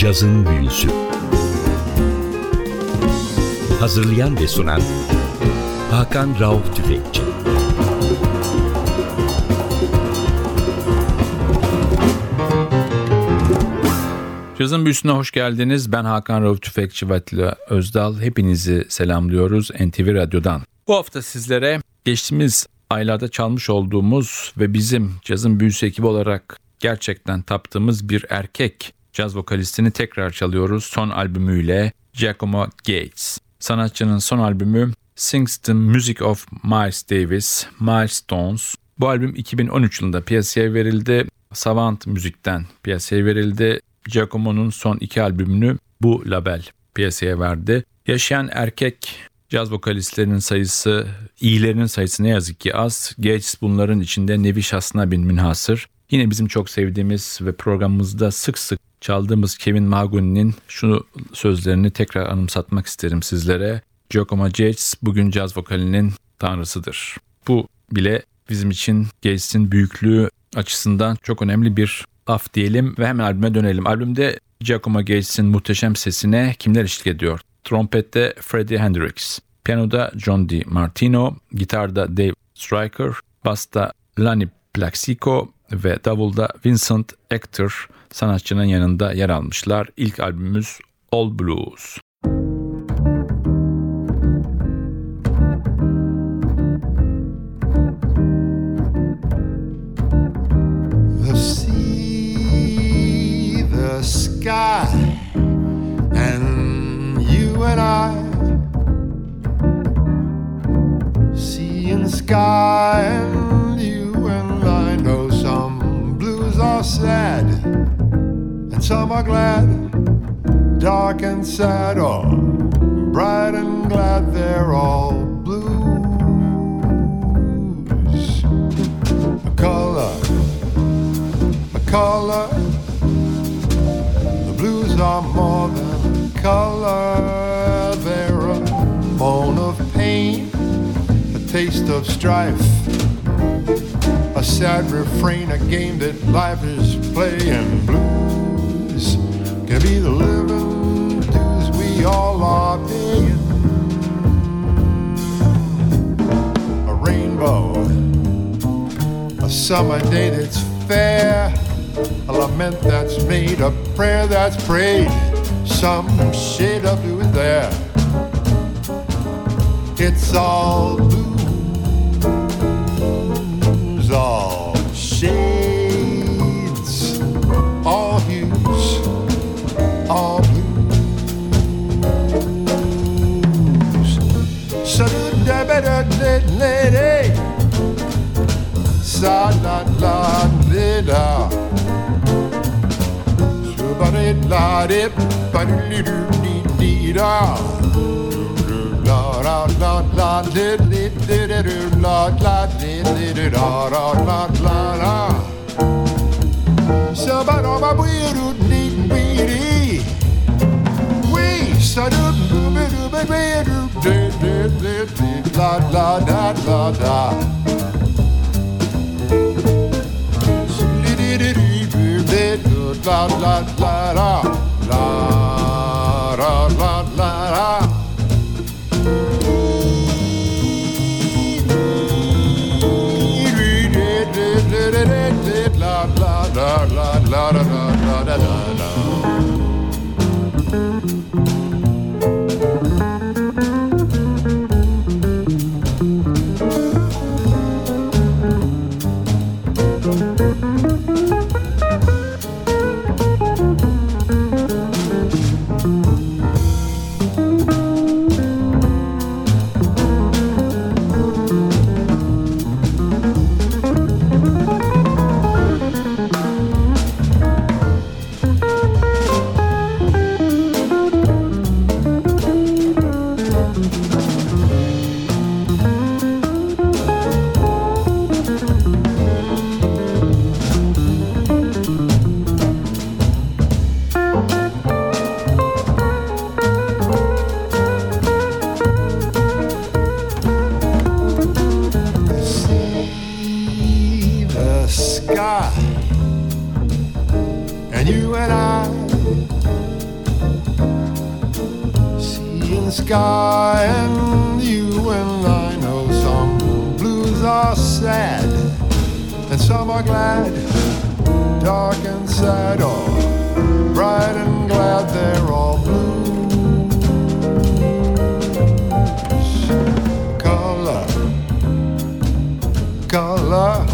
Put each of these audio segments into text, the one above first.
Cazın Büyüsü Hazırlayan ve sunan Hakan Rauf Tüfekçi Cazın Büyüsü'ne hoş geldiniz. Ben Hakan Rauf Tüfekçi ve Atilla Özdal. Hepinizi selamlıyoruz NTV Radyo'dan. Bu hafta sizlere geçtiğimiz aylarda çalmış olduğumuz ve bizim Cazın Büyüsü ekibi olarak gerçekten taptığımız bir erkek caz vokalistini tekrar çalıyoruz son albümüyle Giacomo Gates. Sanatçının son albümü Sings the Music of Miles Davis, Milestones. Bu albüm 2013 yılında piyasaya verildi. Savant Müzik'ten piyasaya verildi. Giacomo'nun son iki albümünü bu label piyasaya verdi. Yaşayan erkek caz vokalistlerinin sayısı, iyilerinin sayısı ne yazık ki az. Gates bunların içinde nevi şahsına bin münhasır. Yine bizim çok sevdiğimiz ve programımızda sık sık çaldığımız Kevin Mahoney'nin şunu sözlerini tekrar anımsatmak isterim sizlere. Giacomo Gates bugün caz vokalinin tanrısıdır. Bu bile bizim için Gates'in büyüklüğü açısından çok önemli bir laf diyelim ve hemen albüme dönelim. Albümde Giacomo Gates'in muhteşem sesine kimler eşlik ediyor? Trompette Freddie Hendrix, piyanoda John D. Martino, gitarda Dave Stryker, basta Lani Plaxico ve davulda Vincent Ector sanatçının yanında yer almışlar. İlk albümümüz All Blues. The sea, the sky, and you and I. Sky, and you and I are sad, and some are glad, dark and sad, or bright and glad, they're all blues. A color a color. The blues are more than color. They're a bone of pain, a taste of strife, a sad refrain, a game that life is playing. Blues can be the living dues we all are paying. A rainbow a summer day that's fair, a lament that's made, a prayer that's prayed. Some shade of blue is there. It's all blues, all blues. Sa la la la. La dip ba do di di da. La la la la li li li li la la li li li da da la la la. Sa ba da ba bwi do di bwi di. We sa la la da la da. La la la la la some are glad, dark and sad, or bright and glad, they're all blues. Color, color,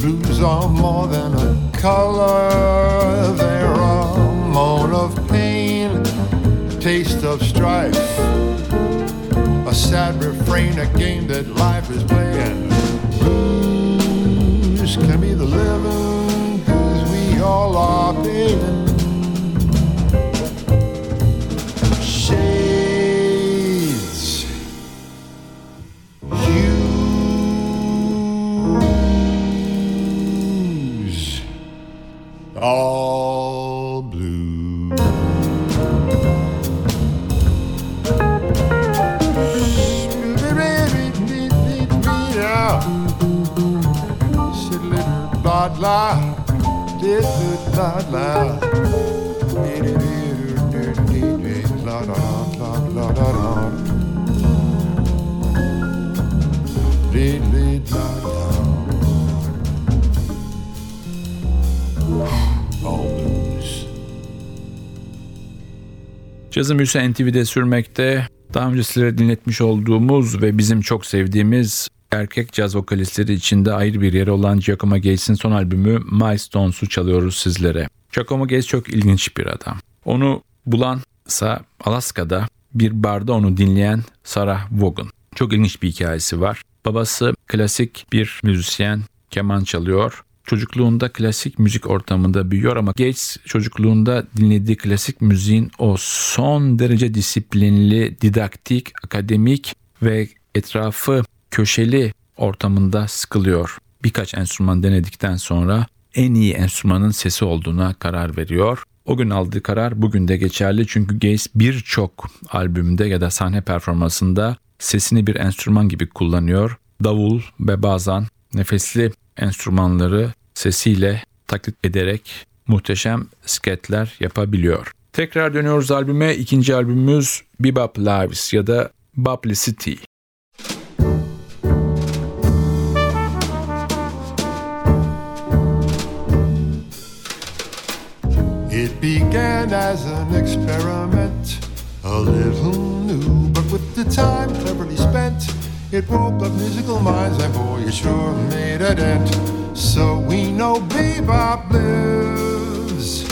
blues are more than a color, they're a moan of pain, taste of strife, a sad refrain, a game that life is playing. Living blues we all are paying. La la, la. Cazı Müse NTV'de sürmekte. Daha önce sizlere dinletmiş olduğumuz ve bizim çok sevdiğimiz erkek caz vokalistleri içinde ayrı bir yeri olan Giacomo Gates'in son albümü Milestones'u çalıyoruz sizlere. Giacomo Gates çok ilginç bir adam. Onu bulansa Alaska'da bir barda onu dinleyen Sarah Vaughan. Çok ilginç bir hikayesi var. Babası klasik bir müzisyen, keman çalıyor. Çocukluğunda klasik müzik ortamında büyüyor ama Gates çocukluğunda dinlediği klasik müziğin o son derece disiplinli, didaktik, akademik ve etrafı köşeli ortamında sıkılıyor. Birkaç enstrüman denedikten sonra en iyi enstrümanın sesi olduğuna karar veriyor. O gün aldığı karar bugün de geçerli çünkü Gates birçok albümde ya da sahne performansında sesini bir enstrüman gibi kullanıyor. Davul ve bazen nefesli enstrümanları sesiyle taklit ederek muhteşem sketler yapabiliyor. Tekrar dönüyoruz albüme. İkinci albümümüz Bebop Lives ya da Bublicity. It began as an experiment, a little new, but with the time cleverly spent, it woke up musical minds, and boy, it sure made a dent. So we know bebop lives.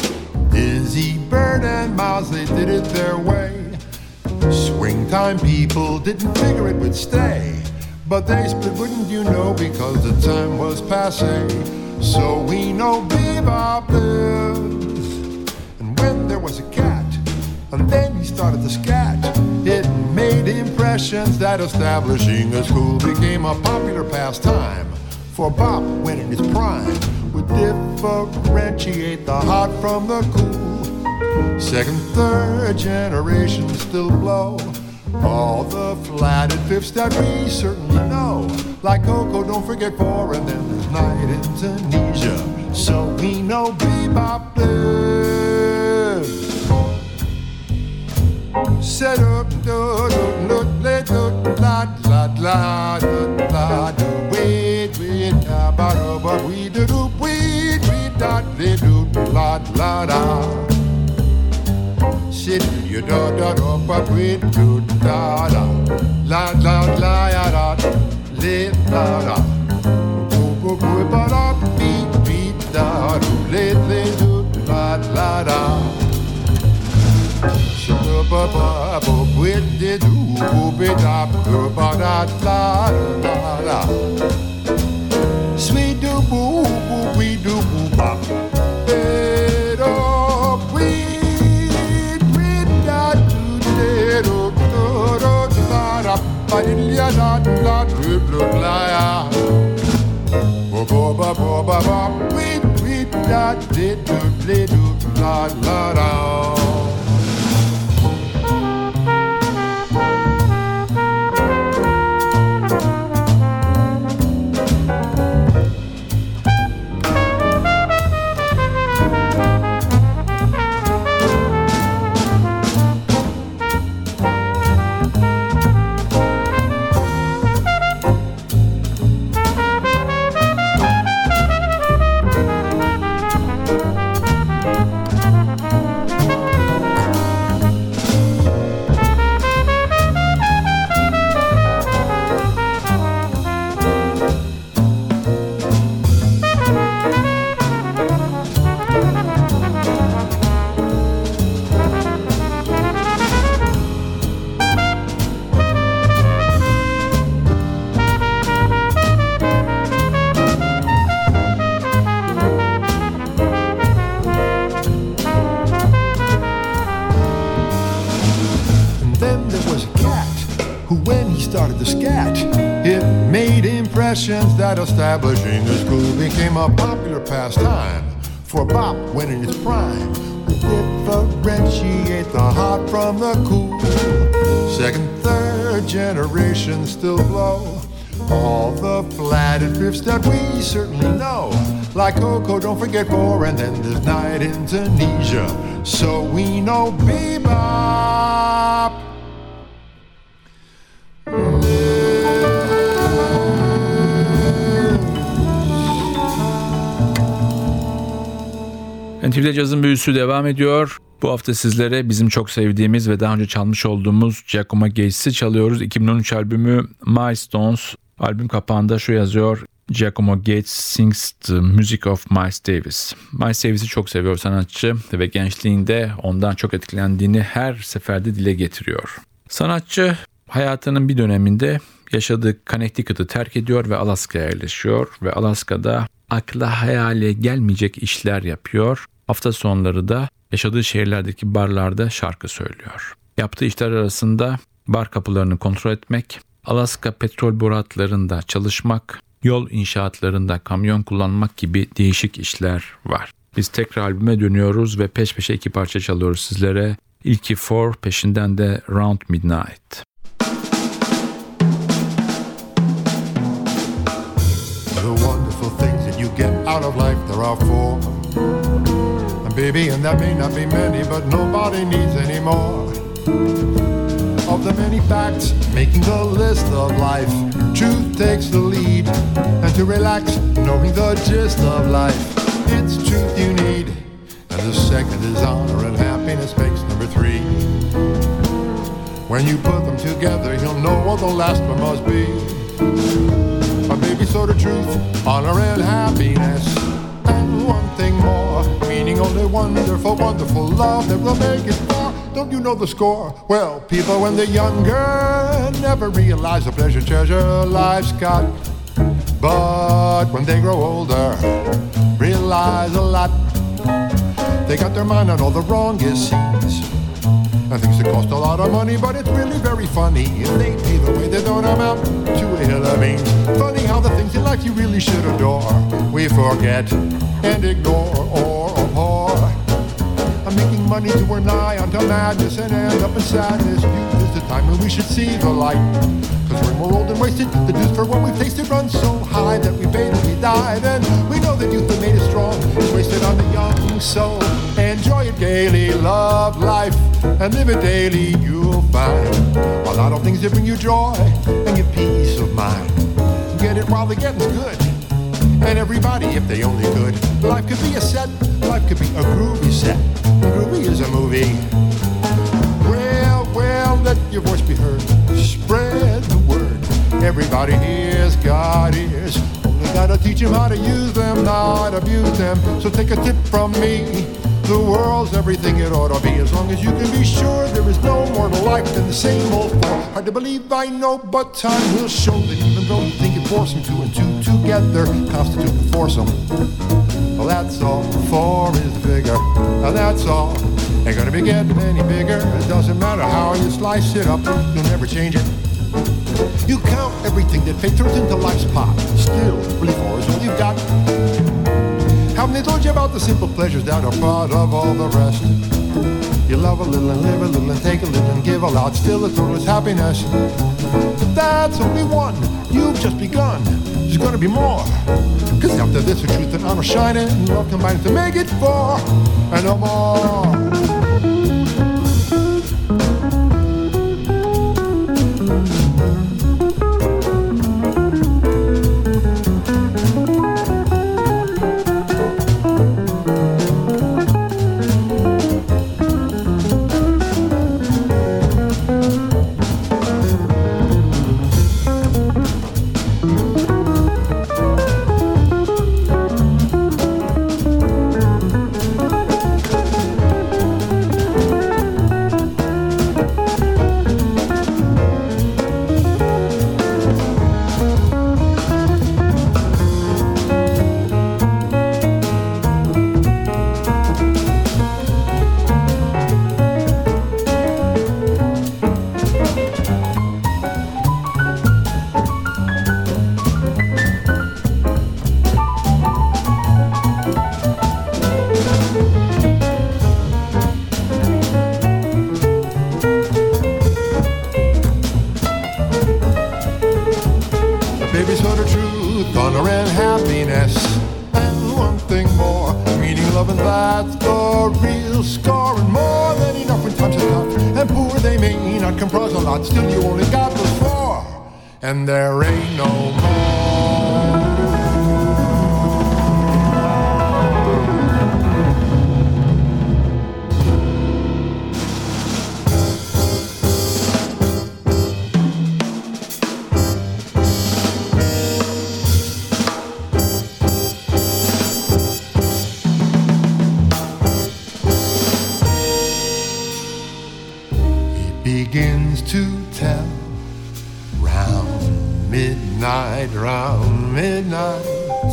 Dizzy Bird and Miles, they did it their way. Swing time people didn't figure it would stay. But they split, wouldn't you know, because the time was passing. So we know bebop lives. And then he started to scat, it made impressions that establishing a school became a popular pastime. For Bop, when in his prime, would differentiate the hot from the cool. Second, third generation still blow. All the flatted fifths that we certainly know. Like Coco, don't forget four, and then there's night in Tunisia. So we know bebop lives. Set up, do, do, do, le, do, la, la, la, la, la, do, wait, wait, da, ba, do, ba, we, do, do, wait, wait, da, le, do, la, la, da. Sit, you, da, da, da, ba, wait, do, da, da, la, la, la, ya, da, le, la, da. Sweet do boo boo we do boo bop. Pero we we da do de do do do da da ba di ya da da do do la ya. Bo bo ba bo ba ba we we da de do de do la la da. Establishing a school became a popular pastime for Bop when in its prime. Differentiate the hot from the cool. Second, third generation still blow all the flatted riffs that we certainly know. Like Coco, don't forget more, and then there's night in Tunisia. So we know bebop. NTV'de cazın büyüsü devam ediyor. Bu hafta sizlere bizim çok sevdiğimiz ve daha önce çalmış olduğumuz Giacomo Gates'i çalıyoruz. 2013 albümü Milestones. Albüm kapağında şu yazıyor. Giacomo Gates sings the music of Miles Davis. Miles Davis'i çok seviyor sanatçı ve gençliğinde ondan çok etkilendiğini her seferde dile getiriyor. Sanatçı hayatının bir döneminde yaşadığı Connecticut'ı terk ediyor ve Alaska'ya yerleşiyor ve Alaska'da akla hayale gelmeyecek işler yapıyor. Hafta sonları da yaşadığı şehirlerdeki barlarda şarkı söylüyor. Yaptığı işler arasında bar kapılarını kontrol etmek, Alaska petrol boratlarında çalışmak, yol inşaatlarında kamyon kullanmak gibi değişik işler var. Biz tekrar albüme dönüyoruz ve peş peşe iki parça çalıyoruz sizlere. İlki Four, peşinden de Round Midnight. The wonderful things that you get out of life, there are four. Baby, and that may not be many, but nobody needs any more. Of the many facts making the list of life, truth takes the lead. And to relax, knowing the gist of life, it's truth you need. And the second is honor and happiness makes number three. When you put them together, you'll know what the last one must be. A baby sort of truth, honor and happiness. And one thing more, only wonderful, wonderful love that will make it far. Don't you know the score? Well, people when they're younger never realize the pleasure, treasure life's got. But when they grow older, realize a lot. They got their mind on all the wrongest scenes. And things that cost a lot of money, but it's really very funny. If they pay the way they don't amount to a hill of beans. Funny how the things in life you really should adore, we forget and ignore I'm making money to we're nigh unto madness and end up in sadness. Youth is the time when we should see the light. Cause we're more old and wasted, the dues for what we've tasted runs so high that we fatally die. Then we know that youth that made us strong is wasted on the young. So enjoy it gaily, love life, and live it daily. You'll find a lot of things that bring you joy and give peace of mind. Get it while the getting's good. And everybody, if they only could. Life could be a set, could be a groovy set. Groovy is a movie. Well, well, let your voice be heard. Spread the word. Everybody hears, God hears. Only gotta teach him how to use them, not abuse them. So take a tip from me. The world's everything it ought to be as long as you can be sure there is no more to life than the same old four. Hard to believe I know, but time will show that even though you think it force them two and two together constitute the foursome. That's all. Four is bigger, and that's all. Ain't gonna be getting any bigger. It doesn't matter how you slice it up, you'll never change it. You count everything that fate throws into life's pot. Still, really four is all you've got. Haven't they told you about the simple pleasures that are part of all the rest? You love a little and live a little and take a little and give a lot. Still, the total is happiness. That's only one. You've just begun. There's gonna be more. Cause after this, the truth and honor shining, love combined to make it four and no more.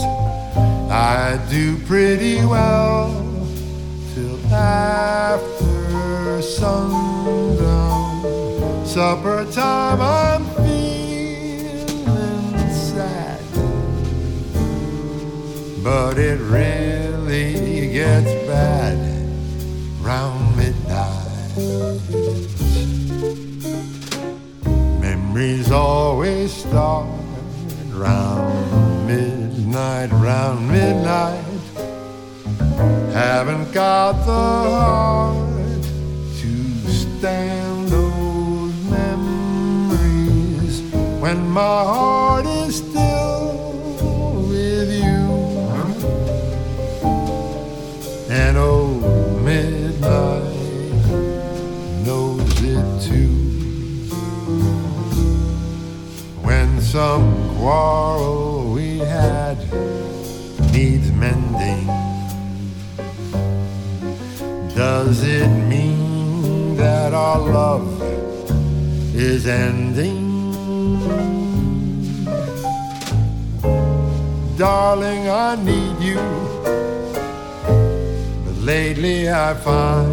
I do pretty well till after sundown. Supper time, I'm feeling sad, but it really gets bad round midnight. Memories always start round midnight, round midnight. Haven't got the heart to stand those memories when my heart is still with you. And oh, midnight knows it too. When some quarrel we had does it mean that our love is ending? Darling, I need you. But lately I find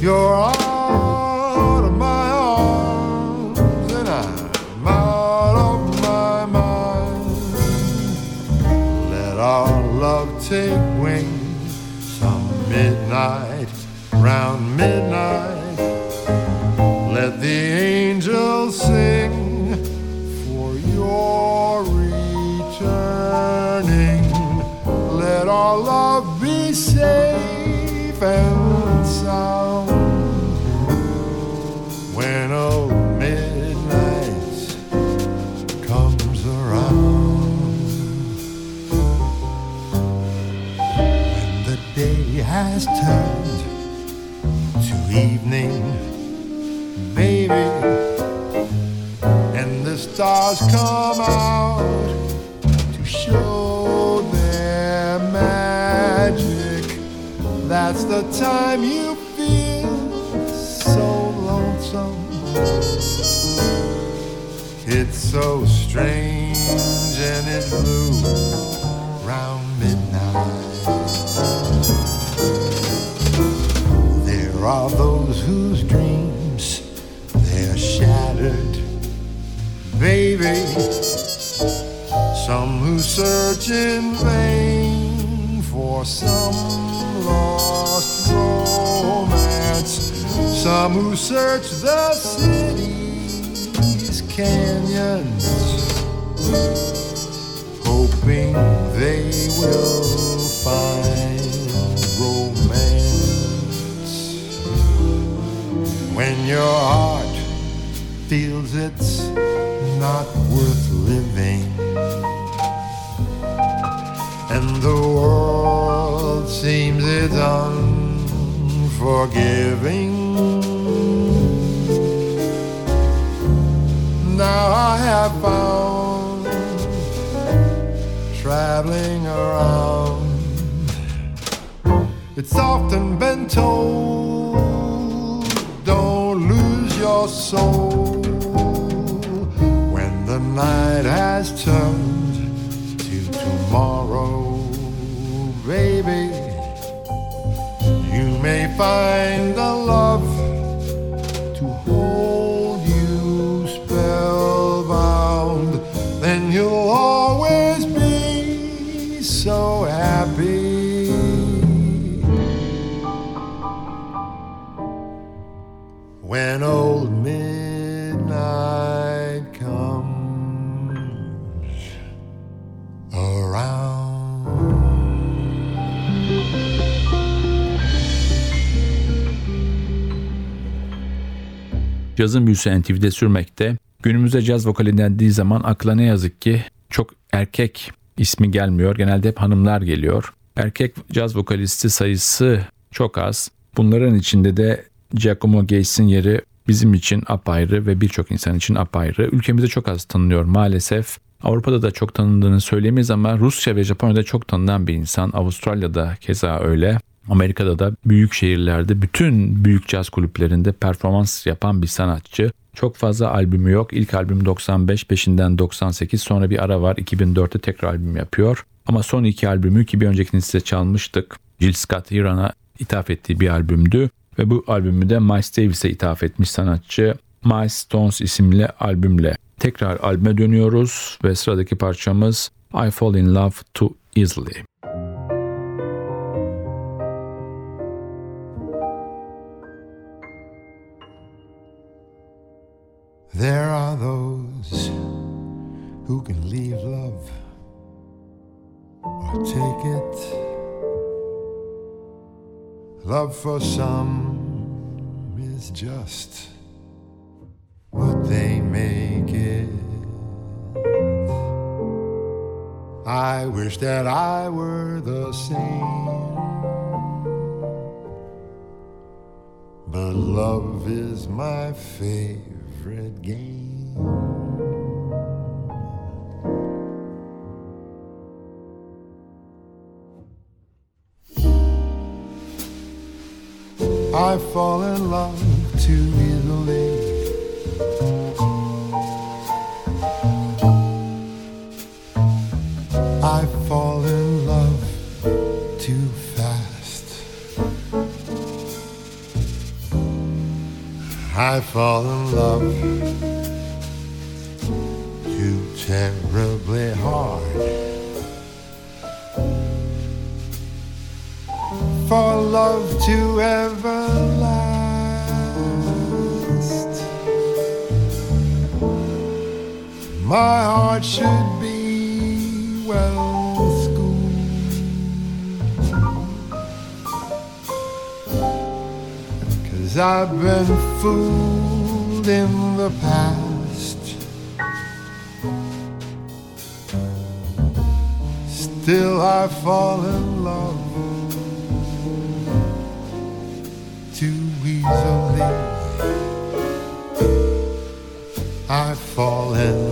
you're out of my arms and I'm out of my mind. Let our love take and sound. When old midnight comes around. When the day has turned to evening, baby, and the stars come out That's the time you feel so lonesome. It's so strange and it's blue round midnight. There are those whose dreams they're shattered, baby. Some who search in vain for some Some who search the city's canyons, hoping they will find romance. When your heart feels it's not worth living, and the world seems it's unforgiving. Now I have found traveling around. It's often been told, don't lose your soul when the night has turned to tomorrow, baby. You may find the love cazın büyüsü NTV'de sürmekte. Günümüzde caz vokali dendiği zaman akla ne yazık ki çok erkek ismi gelmiyor. Genelde hep hanımlar geliyor. Erkek caz vokalisti sayısı çok az. Bunların içinde de Giacomo Gates'in yeri bizim için apayrı ve birçok insan için apayrı. Ülkemizde çok az tanınıyor maalesef. Avrupa'da da çok tanındığını söyleyemeyiz ama Rusya ve Japonya'da çok tanınan bir insan. Avustralya'da keza öyle. Amerika'da da büyük şehirlerde bütün büyük caz kulüplerinde performans yapan bir sanatçı. Çok fazla albümü yok. İlk albüm 95, peşinden 98, sonra bir ara var. 2004'te tekrar albüm yapıyor. Ama son iki albümü ki bir öncekini size çalmıştık. Jill Scott Heron'a ithaf ettiği bir albümdü. Ve bu albümü de Miles Davis'e ithaf etmiş sanatçı. My Stones isimli albümle. Tekrar albüme dönüyoruz ve sıradaki parçamız I Fall In Love Too Easily. There are those who can leave love or take it. Love for some is just what they make it. I wish that I were the same. But love is my favorite game. I fall in love too easily. I fall in love too terribly hard. For love to ever last. My heart should be well I've been fooled in the past. Still I fall in love too easily. I fall in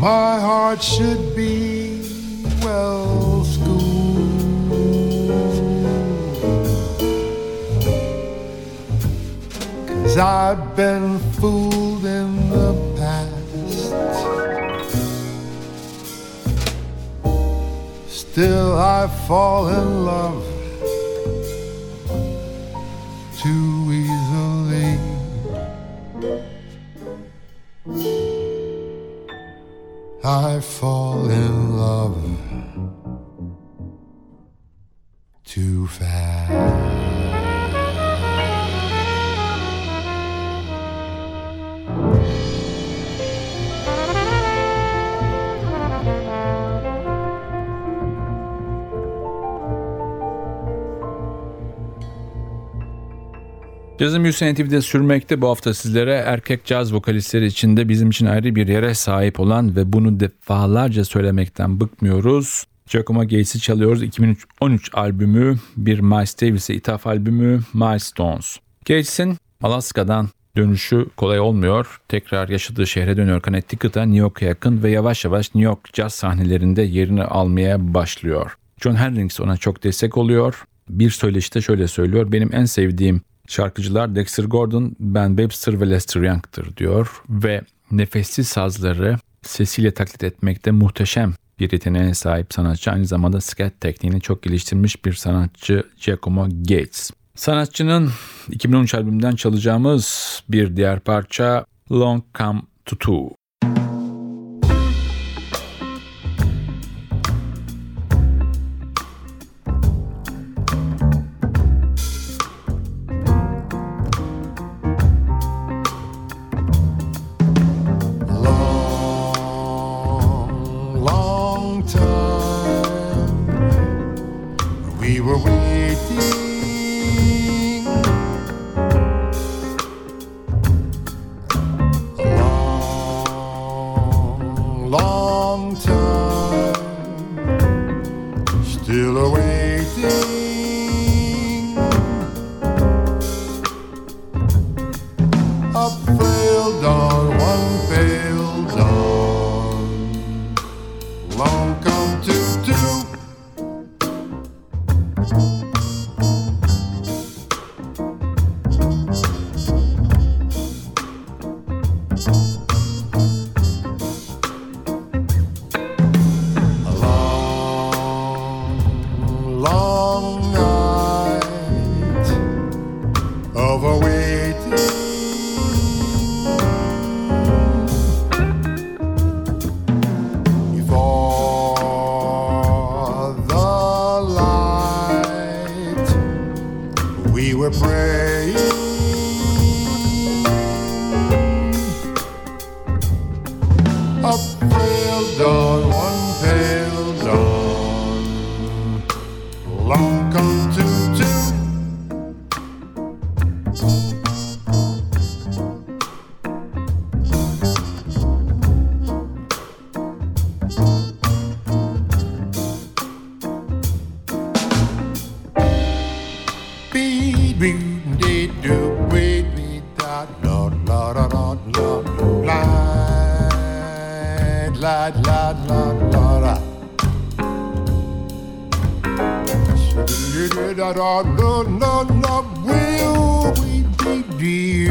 My heart should be well schooled. Cause I've been fooled in the past. Still, I fall in love too I fall in love Cazın Büyüsü NTV'de sürmekte bu hafta sizlere erkek caz vokalistleri içinde bizim için ayrı bir yere sahip olan ve bunu defalarca söylemekten bıkmıyoruz. Giacomo Gates'i çalıyoruz. 2013 albümü, bir Miles Davis'e ithaf albümü Milestones. Gates'in Alaska'dan dönüşü kolay olmuyor. Tekrar yaşadığı şehre dönüyor Connecticut'a, New York'a yakın ve yavaş yavaş New York caz sahnelerinde yerini almaya başlıyor. John Hendricks ona çok destek oluyor. Bir söyleşte şöyle söylüyor. Benim en sevdiğim şarkıcılar Dexter Gordon, Ben Webster ve Lester Young'tır diyor. Ve nefessiz sazları sesiyle taklit etmekte muhteşem bir yeteneğe sahip sanatçı. Aynı zamanda scat tekniğini çok geliştirmiş bir sanatçı Giacomo Gates. Sanatçının 2013 albümünden çalacağımız bir diğer parça Long Come to Two.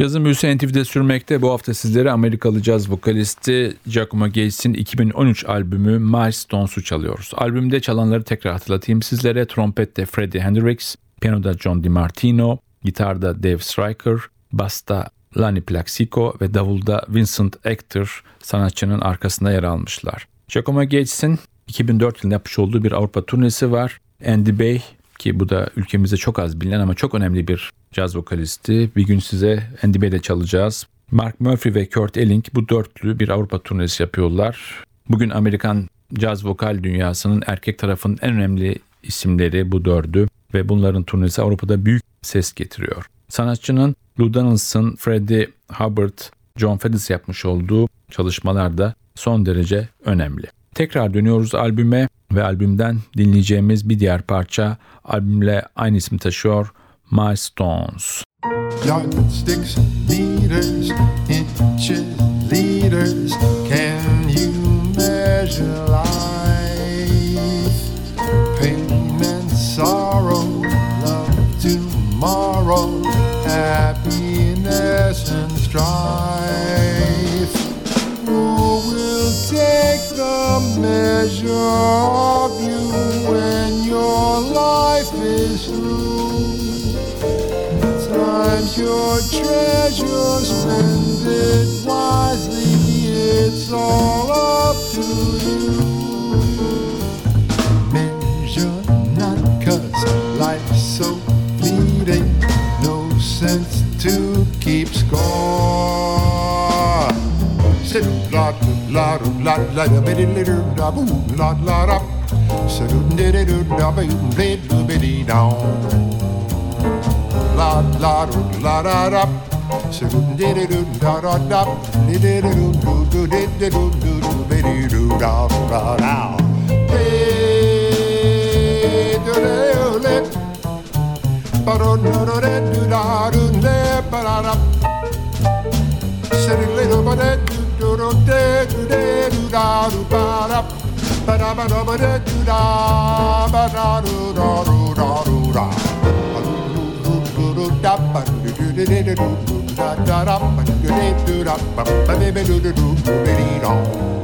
Cazın büyüsü NTV'de sürmekte. Bu hafta sizlere Amerikalı caz vokalisti Giacomo Gates'in 2013 albümü Milestones'u çalıyoruz. Albümde çalanları tekrar hatırlatayım sizlere. Trompette Freddie Hendrix, piyanoda John DiMartino, gitarda Dave Stryker, basta Lani Plaxico ve davulda Vincent Actor sanatçının arkasında yer almışlar. Giacomo Gates'in 2004 yılında yapmış olduğu bir Avrupa turnesi var. Andy Bey ki bu da ülkemizde çok az bilinen ama çok önemli bir caz vokalisti. Bir gün size Andy Bey'de çalacağız. Mark Murphy ve Kurt Elling bu dörtlü bir Avrupa turnesi yapıyorlar. Bugün Amerikan caz vokal dünyasının erkek tarafının en önemli isimleri bu dördü ve bunların turnesi Avrupa'da büyük ses getiriyor. Sanatçının Lou Donaldson, Freddie Hubbard, John Fedis yapmış olduğu çalışmalar da son derece önemli. Tekrar dönüyoruz albüme ve albümden dinleyeceğimiz bir diğer parça albümle aynı ismi taşıyor Milestones. Yardsticks, meters, inches, liters. Can you measure life? Pain and sorrow, love tomorrow, happiness and strife. Measure of you when your life is through? Time's your treasure, spend it wisely, it's all up to you. La la la biddy little da boo la la da. Sit diddy do da boo biddy biddy down la la do la da da. So do did do da da da. Did do do do did do do do biddy do da da da. Hey do do do do do de do do de do do do de do de do da do ba da. Ba da ba da ba de do da ba da do da do da do da. da ba do do do do do do da da da ba do do do da ba ba ba do do do do do do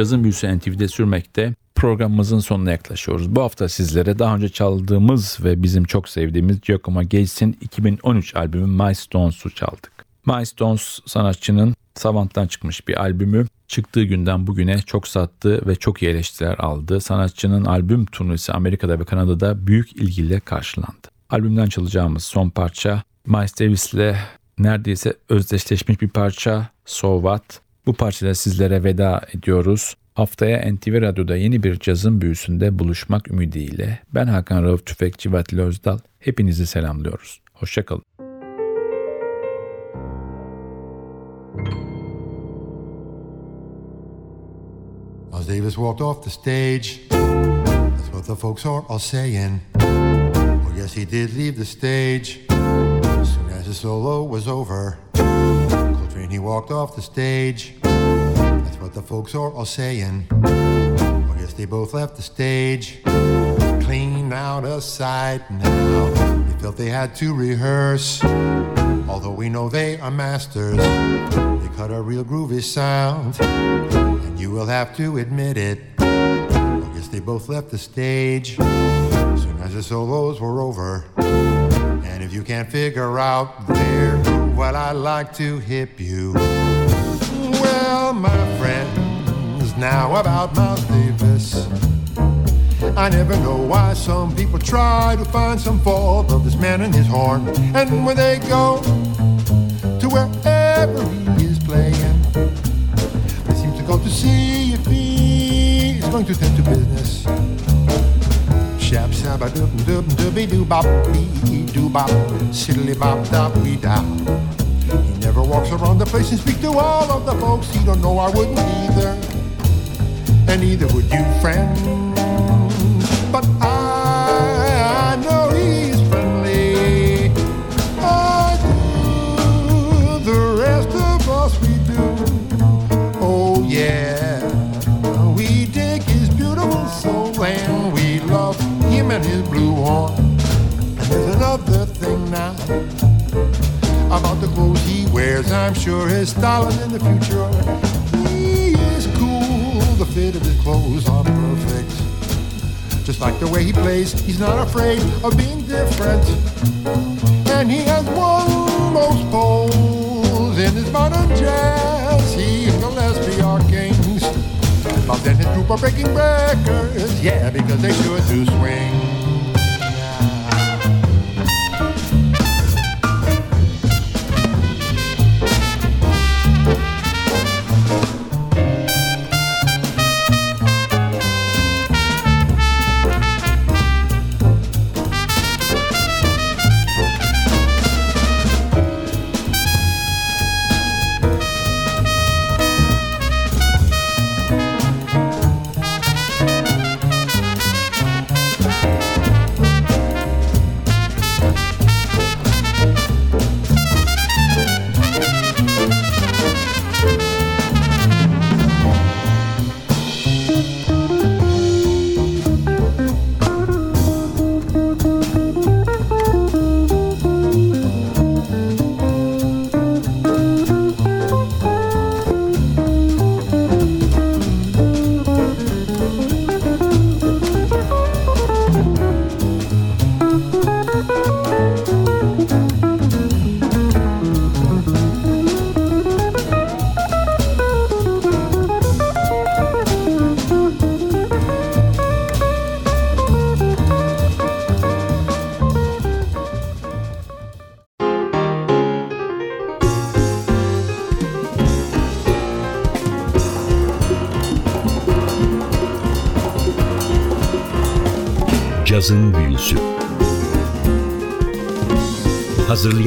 Cazın Büyüsü NTV'de sürmekte. Programımızın sonuna yaklaşıyoruz. Bu hafta sizlere daha önce çaldığımız ve bizim çok sevdiğimiz Giacomo Gates'in 2013 albümü My Stones'u çaldık. My Stones sanatçının Savant'tan çıkmış bir albümü. Çıktığı günden bugüne çok sattı ve çok iyi eleştiriler aldı. Sanatçının albüm turnesi Amerika'da ve Kanada'da büyük ilgiyle karşılandı. Albümden çalacağımız son parça Miles Davis ile neredeyse özdeşleşmiş bir parça So What. Bu parçada sizlere veda ediyoruz. Haftaya NTV Radyo'da yeni bir cazın büyüsünde buluşmak ümidiyle ben Hakan Rauf Tüfekçi Vatili Özdal hepinizi selamlıyoruz. Hoşçakalın. Miles Davis walked off the stage. That's what the folks are all saying. Oh, yes, he did leave the stage. As soon as his solo was over, Coltrane, he walked off the stage. That's what the folks are all saying. Oh, yes, they both left the stage. Clean out of sight now. They felt they had to rehearse. Although we know they are masters, they cut a real groovy sound. And you will have to admit it. I guess they both left the stage as soon as the solos were over. And if you can't figure out their well, I'd like to hip you. Well, my friends, now about Miles Davis. I never know why some people try to find some fault of this man and his horn. And when they go to wherever he is playing, they seem to go to see if he is going to tend to business. Shab shabba dub dub dubby doo bop bee doo bop siddly bop dop wee da. Never walks around the place and speak to all of the folks. He don't know I wouldn't either, and neither would you, friend. Sure his style in the future he is cool. The fit of his clothes are perfect. Just like the way he plays, he's not afraid of being different. And he has won most polls in his modern jazz. He and Gillespie are kings. Bob and his group are breaking records, yeah, because they sure do swing.